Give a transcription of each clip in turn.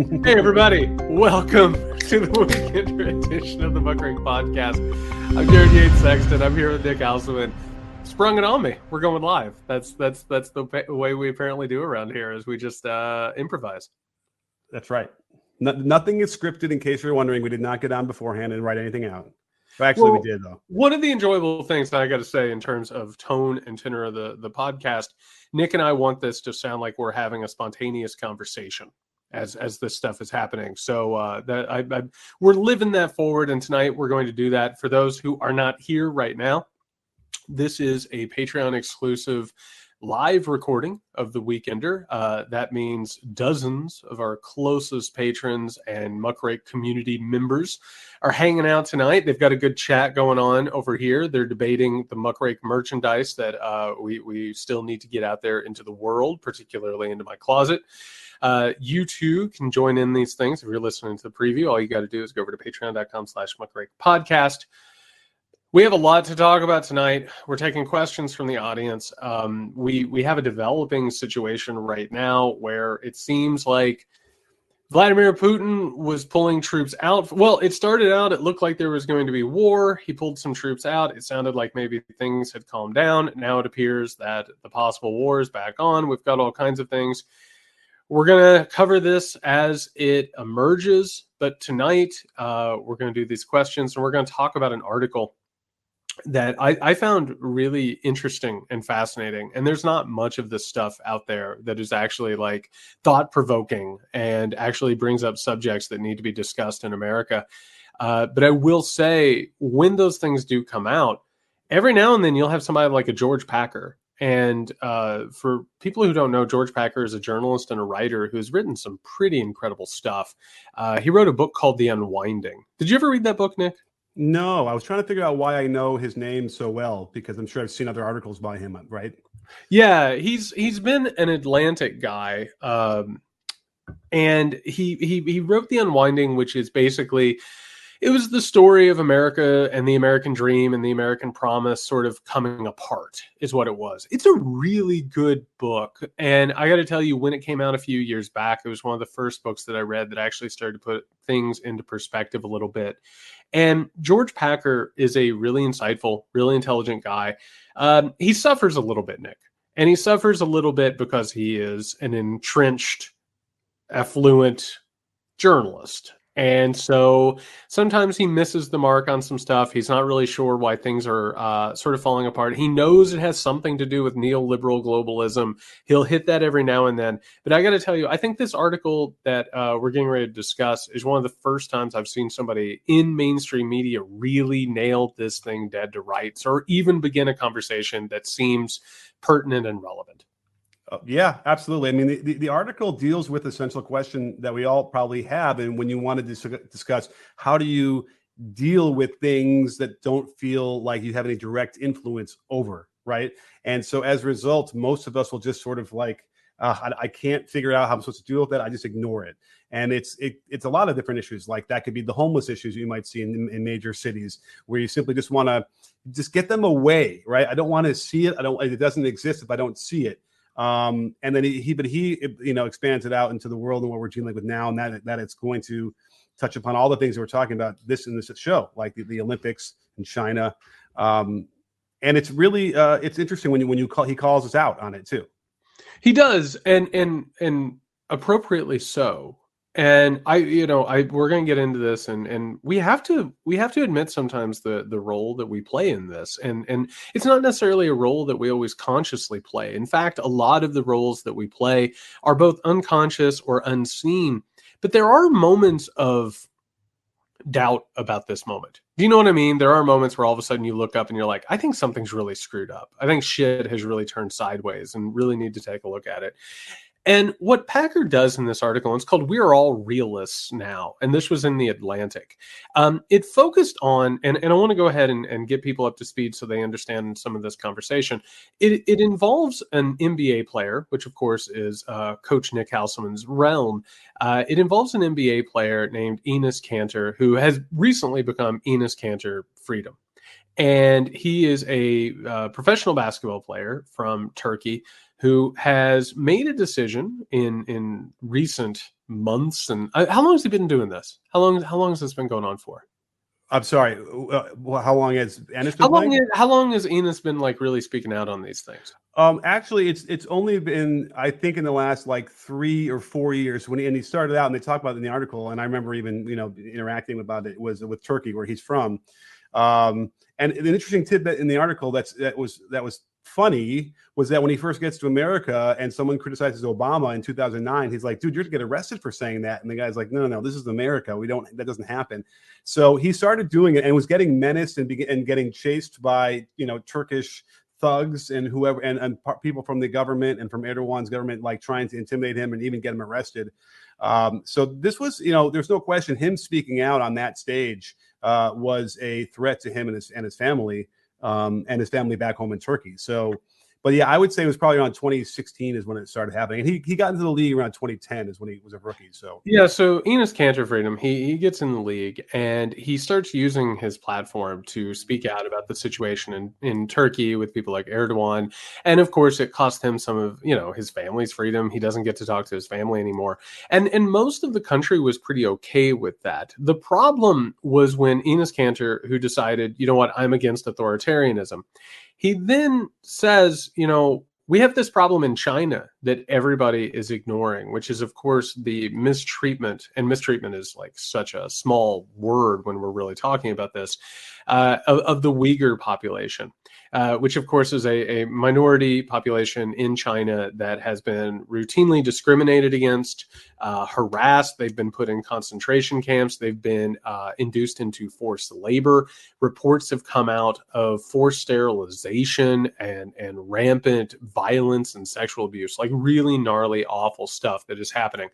hey, everybody. Welcome to the weekend edition of the Muckrake Podcast. I'm Jared Yates Sexton. I'm here with Nick Hauselman. Sprung it on me. We're going live. That's that's that's the way we apparently do around here is we just uh, improvise. That's right. No, nothing is scripted. In case you're wondering, we did not get on beforehand and write anything out. Actually, well, we did though. One of the enjoyable things that I got to say in terms of tone and tenor of the the podcast, Nick and I want this to sound like we're having a spontaneous conversation as as this stuff is happening. So uh, that I, I, we're living that forward, and tonight we're going to do that. For those who are not here right now, this is a Patreon exclusive live recording of the Weekender. Uh, that means dozens of our closest patrons and Muckrake community members are hanging out tonight. They've got a good chat going on over here. They're debating the Muckrake merchandise that uh, we we still need to get out there into the world, particularly into my closet. Uh, you too can join in these things. If you're listening to the preview, all you got to do is go over to patreon.com slash muckrake podcast. We have a lot to talk about tonight. We're taking questions from the audience. Um, we we have a developing situation right now where it seems like Vladimir Putin was pulling troops out. Well, it started out, it looked like there was going to be war. He pulled some troops out. It sounded like maybe things had calmed down. Now it appears that the possible war is back on. We've got all kinds of things we're going to cover this as it emerges, but tonight uh, we're going to do these questions and we're going to talk about an article that I, I, found really interesting and fascinating. And there's not much of this stuff out there that is actually like thought provoking and actually brings up subjects that need to be discussed in America. Uh, but I will say, when those things do come out, every now and then you'll have somebody like a George Packer and uh, for people who don't know, George Packer is a journalist and a writer who's written some pretty incredible stuff. Uh, he wrote a book called The Unwinding. Did you ever read that book, Nick? No, I was trying to figure out why I know his name so well because I'm sure I've seen other articles by him, right? Yeah, he's he's been an Atlantic guy, um, and he he he wrote The Unwinding, which is basically it was the story of America and the American dream and the American promise sort of coming apart, is what it was. It's a really good book. And I got to tell you, when it came out a few years back, it was one of the first books that I read that actually started to put things into perspective a little bit. And George Packer is a really insightful, really intelligent guy. Um, he suffers a little bit, Nick. And he suffers a little bit because he is an entrenched, affluent journalist and so sometimes he misses the mark on some stuff. He's not really sure why things are uh, sort of falling apart. He knows it has something to do with neoliberal globalism. He'll hit that every now and then. But I got to tell you, I think this article that uh, we're getting ready to discuss is one of the first times I've seen somebody in mainstream media really nail this thing dead to rights or even begin a conversation that seems pertinent and relevant. Uh, yeah, absolutely. I mean, the, the, the, article deals with the central question that we all probably have. And when you want to dis- discuss how do you deal with things that don't feel like you have any direct influence over, right? And so as a result, most of us will just sort of like, uh, I, I, can't figure out how I'm supposed to deal with that. I just ignore it. And it's it, it's a lot of different issues. Like that could be the homeless issues you might see in, in major cities, where you simply just want to just get them away, right? I don't want to see it. I don't. It doesn't exist if I don't see it. Um, and then he, he, but he, you know, expands it out into the world and what we're dealing with now, and that that it's going to touch upon all the things that we're talking about this in this show, like the, the Olympics in China. Um, and it's really uh, it's interesting when you when you call he calls us out on it too. He does, and and and appropriately so and i you know i we're going to get into this and and we have to we have to admit sometimes the the role that we play in this and and it's not necessarily a role that we always consciously play. In fact a lot of the roles that we play are both unconscious or unseen but there are moments of doubt about this moment. Do you know what i mean? There are moments where all of a sudden you look up and you're like i think something's really screwed up. I think shit has really turned sideways and really need to take a look at it and what Packer does in this article, it's called We're All Realists Now. And this was in the Atlantic. Um, it focused on, and, and I want to go ahead and, and get people up to speed so they understand some of this conversation. It, it involves an NBA player, which of course is uh, Coach Nick Hauselman's realm. Uh, it involves an NBA player named Enes Kanter, who has recently become Enes Kanter Freedom and he is a uh, professional basketball player from Turkey who has made a decision in in recent months and uh, how long has he been doing this? How long how long has this been going on for? I'm sorry. Uh, well, how long has Enes been how long, is, how long has Enes been like really speaking out on these things? Um, actually, it's it's only been I think in the last like three or four years when he, and he started out and they talk about it in the article and I remember even you know interacting about it was with Turkey where he's from. Um, and an interesting tidbit in the article that's that was that was funny was that when he first gets to America and someone criticizes Obama in 2009, he's like, dude, you're going to get arrested for saying that. And the guy's like, no, no, no, this is America. We don't, that doesn't happen. So he started doing it and was getting menaced and, be, and getting chased by, you know, Turkish thugs and whoever, and, and people from the government and from Erdogan's government, like trying to intimidate him and even get him arrested. Um, so this was, you know, there's no question him speaking out on that stage uh, was a threat to him and his, and his family um, and his family back home in Turkey. So but yeah, I would say it was probably around 2016 is when it started happening. And he, he got into the league around 2010 is when he was a rookie. So yeah, so Enes Kanter Freedom, he he gets in the league and he starts using his platform to speak out about the situation in, in Turkey with people like Erdogan. And of course it cost him some of, you know, his family's freedom. He doesn't get to talk to his family anymore. And and most of the country was pretty okay with that. The problem was when Enes Kanter, who decided, you know what, I'm against authoritarianism he then says, you know, we have this problem in China that everybody is ignoring, which is, of course, the mistreatment. And mistreatment is like such a small word when we're really talking about this uh, of, of, the Uyghur population. Uh, which of course is a, a, minority population in China that has been routinely discriminated against, uh, harassed. They've been put in concentration camps. They've been uh, induced into forced labor. Reports have come out of forced sterilization and, and rampant violence and sexual abuse, like really gnarly, awful stuff that is happening.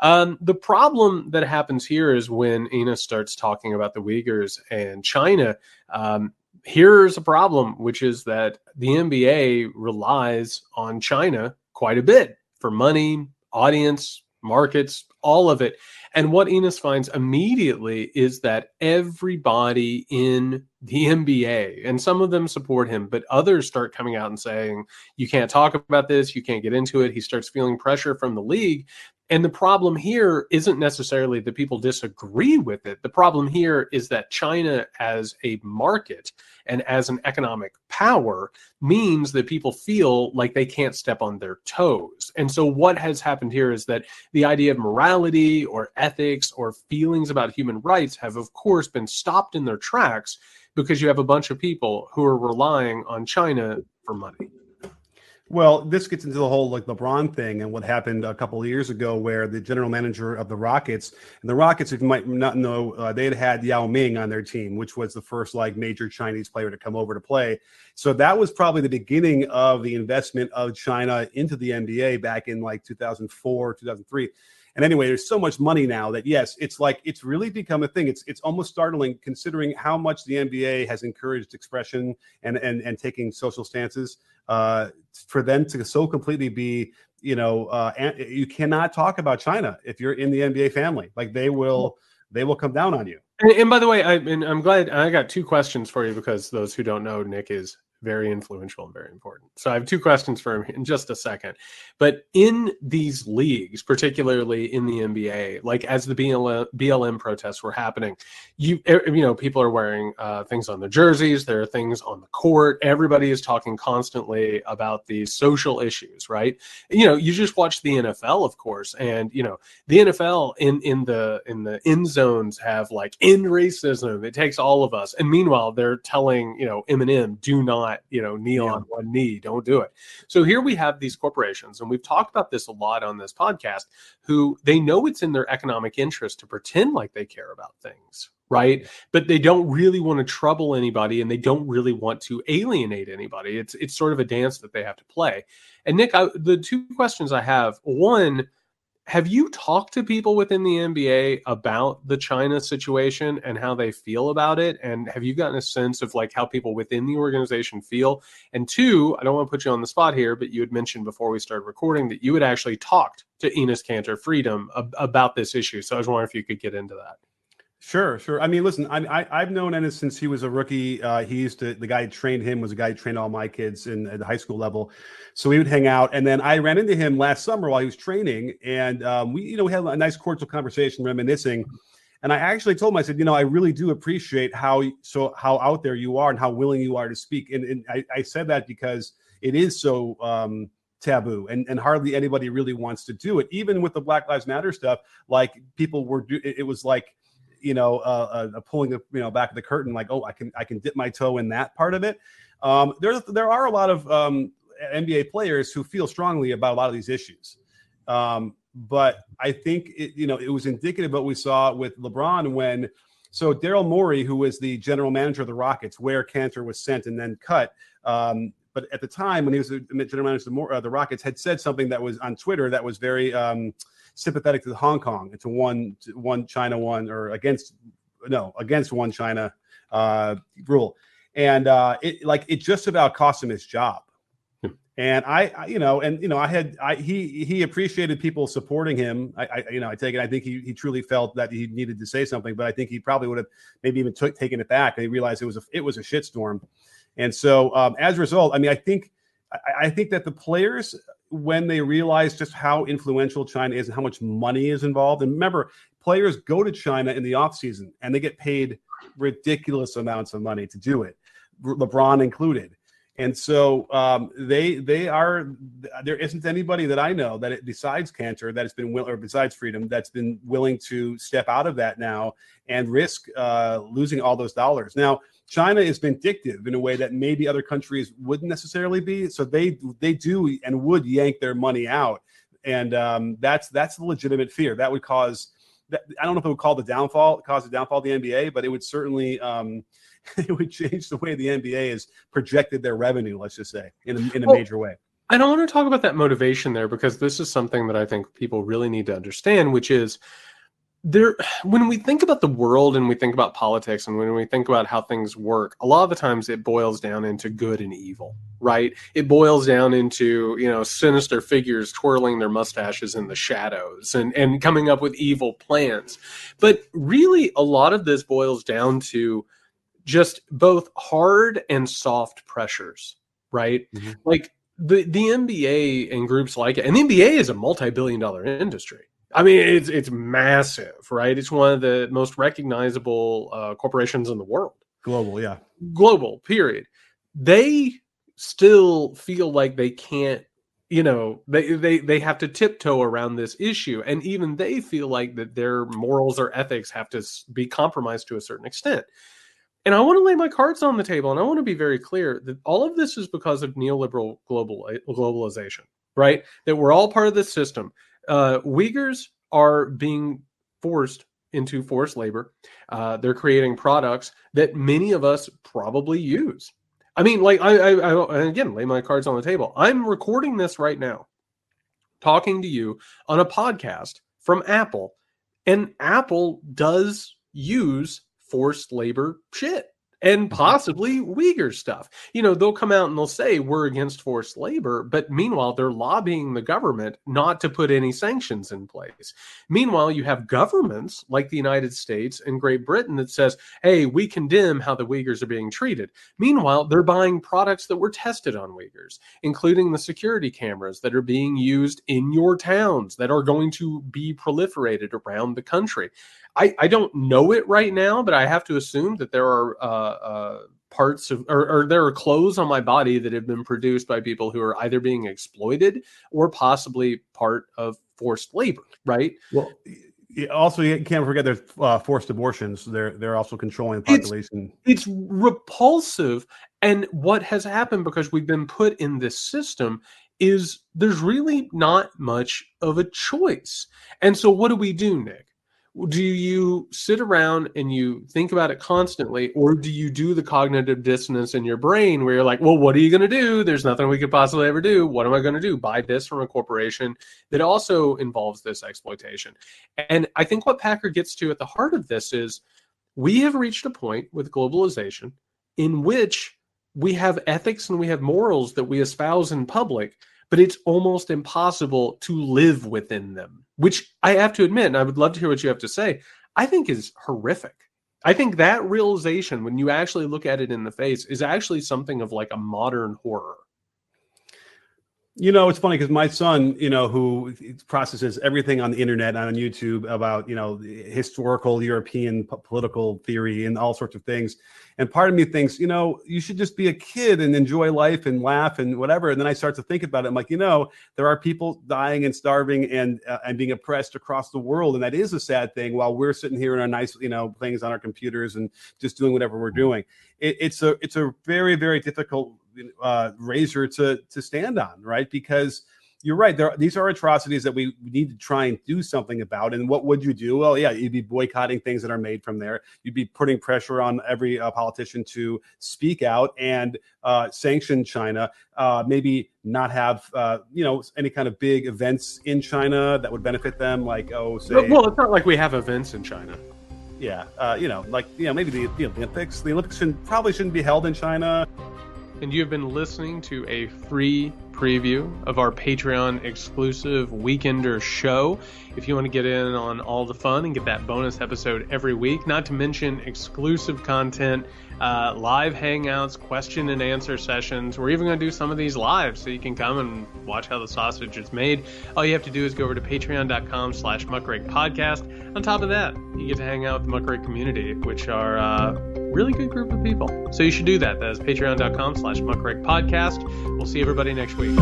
Um, the problem that happens here is when Ina starts talking about the Uyghurs and China. Um, here's a problem, which is that the NBA relies on China quite a bit for money, audience, markets, all of it. And what Enes finds immediately is that everybody in the NBA, and some of them support him, but others start coming out and saying, you can't talk about this, you can't get into it. He starts feeling pressure from the league and the problem here isn't necessarily that people disagree with it. The problem here is that China, as a market and as an economic power, means that people feel like they can't step on their toes. And so, what has happened here is that the idea of morality or ethics or feelings about human rights have, of course, been stopped in their tracks because you have a bunch of people who are relying on China for money. Well, this gets into the whole like LeBron thing and what happened a couple of years ago, where the general manager of the Rockets and the Rockets, if you might not know, uh, they had had Yao Ming on their team, which was the first like major Chinese player to come over to play. So that was probably the beginning of the investment of China into the NBA back in like 2004, 2003. And anyway, there's so much money now that yes, it's like it's really become a thing. It's it's almost startling considering how much the NBA has encouraged expression and and and taking social stances. Uh, for them to so completely be, you know, uh, you cannot talk about China if you're in the NBA family. Like they will, they will come down on you. And, and by the way, I, I'm glad I got two questions for you because those who don't know, Nick is very influential and very important. So I have two questions for him in just a second. But in these leagues, particularly in the NBA, like as the BLM, BLM protests were happening, you you know people are wearing uh, things on their jerseys. There are things on the court. Everybody is talking constantly about these social issues, right? You know, you just watch the NFL, of course, and you know the NFL in in the in the end zones have like end racism. It takes all of us, and meanwhile they're telling you know Eminem, do not not, you know, kneel yeah. on one knee. Don't do it. So here we have these corporations, and we've talked about this a lot on this podcast, who they know it's in their economic interest to pretend like they care about things, right? But they don't really want to trouble anybody, and they don't really want to alienate anybody. It's it's sort of a dance that they have to play. And Nick, I, the two questions I have: one have you talked to people within the NBA about the China situation and how they feel about it? And have you gotten a sense of like how people within the organization feel? And two, I don't want to put you on the spot here, but you had mentioned before we started recording that you had actually talked to Enes Kanter Freedom ab- about this issue. So I was wondering if you could get into that. Sure, sure. I mean, listen, I, I have known Enes since he was a rookie. Uh, he used to the guy who trained him was a guy who trained all my kids in at the high school level. So we would hang out, and then I ran into him last summer while he was training, and um, we you know we had a nice cordial conversation, reminiscing. And I actually told him, I said, you know, I really do appreciate how so how out there you are and how willing you are to speak. And, and I, I said that because it is so um, taboo and, and hardly anybody really wants to do it. Even with the Black Lives Matter stuff, like people were, do, it was like you know, uh, uh, pulling the you know back of the curtain, like, oh, I can I can dip my toe in that part of it. Um, there there are a lot of um, NBA players who feel strongly about a lot of these issues. Um, but I think it, you know it was indicative of what we saw with LeBron when so Daryl Morey, who was the general manager of the Rockets, where Kanter was sent and then cut. Um, but at the time when he was the general manager of the, uh, the, Rockets, had said something that was on Twitter that was very um, sympathetic to Hong Kong. It's a one one China one or against no against one China uh, rule, and uh, it like it just about cost him his job. Hmm. And I, I, you know, and you know, I had, I he he appreciated people supporting him. I, I, you know, I take it. I think he he truly felt that he needed to say something, but I think he probably would have maybe even took taken it back. And he realized it was a it was a shitstorm. And so um, as a result, I mean, I think I, I think that the players when they realize just how influential China is and how much money is involved. And remember, players go to China in the offseason and they get paid ridiculous amounts of money to do it, LeBron included. And so um, they they are there isn't anybody that I know that it, besides Kanter that has been will or besides Freedom that's been willing to step out of that now and risk uh, losing all those dollars. Now China is vindictive in a way that maybe other countries wouldn't necessarily be. So they they do and would yank their money out, and um, that's that's a legitimate fear. That would cause. That, I don't know if it would call the downfall cause the downfall of the NBA, but it would certainly um, it would change the way the NBA has projected their revenue. Let's just say in a, in a well, major way. And I don't want to talk about that motivation there because this is something that I think people really need to understand, which is there when we think about the world and we think about politics and when we think about how things work a lot of the times it boils down into good and evil right? It boils down into you know sinister figures twirling their mustaches in the shadows and and coming up with evil plans. But really a lot of this boils down to just both hard and soft pressures right? Mm-hmm. like the the NBA and groups like it and the NBA is a multi-billion dollar industry I mean, it's it's massive, right? It's one of the most recognizable uh, corporations in the world. Global, yeah. Global, period. They still feel like they can't, you know, they they they have to tiptoe around this issue, and even they feel like that their morals or ethics have to be compromised to a certain extent. And I want to lay my cards on the table, and I want to be very clear that all of this is because of neoliberal global globalization, right? That we're all part of this system uh, Uyghurs are being forced into forced labor. Uh, they're creating products that many of us probably use. I mean, like I, I, I, again lay my cards on the table. I'm recording this right now, talking to you on a podcast from Apple, and Apple does use forced labor shit and mm-hmm. possibly Uyghur stuff. You know, they'll come out and they'll say we're against forced labor, but meanwhile, they're lobbying the government not to put any sanctions in place. Meanwhile, you have governments like the United States and Great Britain that says, hey, we condemn how the Uyghurs are being treated. Meanwhile, they're buying products that were tested on Uyghurs, including the security cameras that are being used in your towns that are going to be proliferated around the country. I, I don't know it right now, but I have to assume that there are uh, uh, parts of, or, or, there are clothes on my body that have been produced by people who are either being exploited or possibly part of forced labor, right? Well, also you can't forget there's uh, forced abortions. They're they're also controlling the population. It's, it's repulsive, and what has happened because we've been put in this system is there's really not much of a choice. And so, what do we do, Nick? Do you sit around and you think about it constantly or do you do the cognitive dissonance in your brain where you're like well what are you going to do? There's nothing we could possibly ever do. What am i going to do? Buy this from a corporation. That also involves this exploitation. And i think what packer gets to at the heart of this is we have reached a point with globalization in which we have ethics and we have morals that we espouse in public but it's almost impossible to live within them, which I have to admit, and I would love to hear what you have to say. I think is horrific. I think that realization, when you actually look at it in the face, is actually something of like a modern horror. You know, it's funny because my son, you know, who processes everything on the internet and on YouTube about, you know, historical European p- political theory and all sorts of things. And part of me thinks, you know, you should just be a kid and enjoy life and laugh and whatever. And then I start to think about it. I'm like, you know, there are people dying and starving and uh, and being oppressed across the world, and that is a sad thing. While we're sitting here in our nice, you know, things on our computers and just doing whatever we're doing, it, it's a it's a very very difficult uh, razor to to stand on, right? Because you're right. There, these are atrocities that we need to try and do something about. And what would you do? Well, yeah, you'd be boycotting things that are made from there. You'd be putting pressure on every uh, politician to speak out and uh, sanction China. Uh, maybe not have uh, you know any kind of big events in China that would benefit them, like oh, say. Well, it's not like we have events in China. Yeah, uh, you know, like you know, maybe the, the Olympics. The Olympics should, probably shouldn't be held in China and you have been listening to a free preview of our Patreon exclusive Weekender show. If you want to get in on all the fun and get that bonus episode every week, not to mention exclusive content, uh, live hangouts, question and answer sessions. We're even going to do some of these live so you can come and watch how the sausage is made. All you have to do is go over to patreon.com slash muckrake podcast. On top of that, you get to hang out with the muckrake community, which are a uh, really good group of people. So you should do that. That is patreon.com slash muckrake podcast. We'll see everybody next week.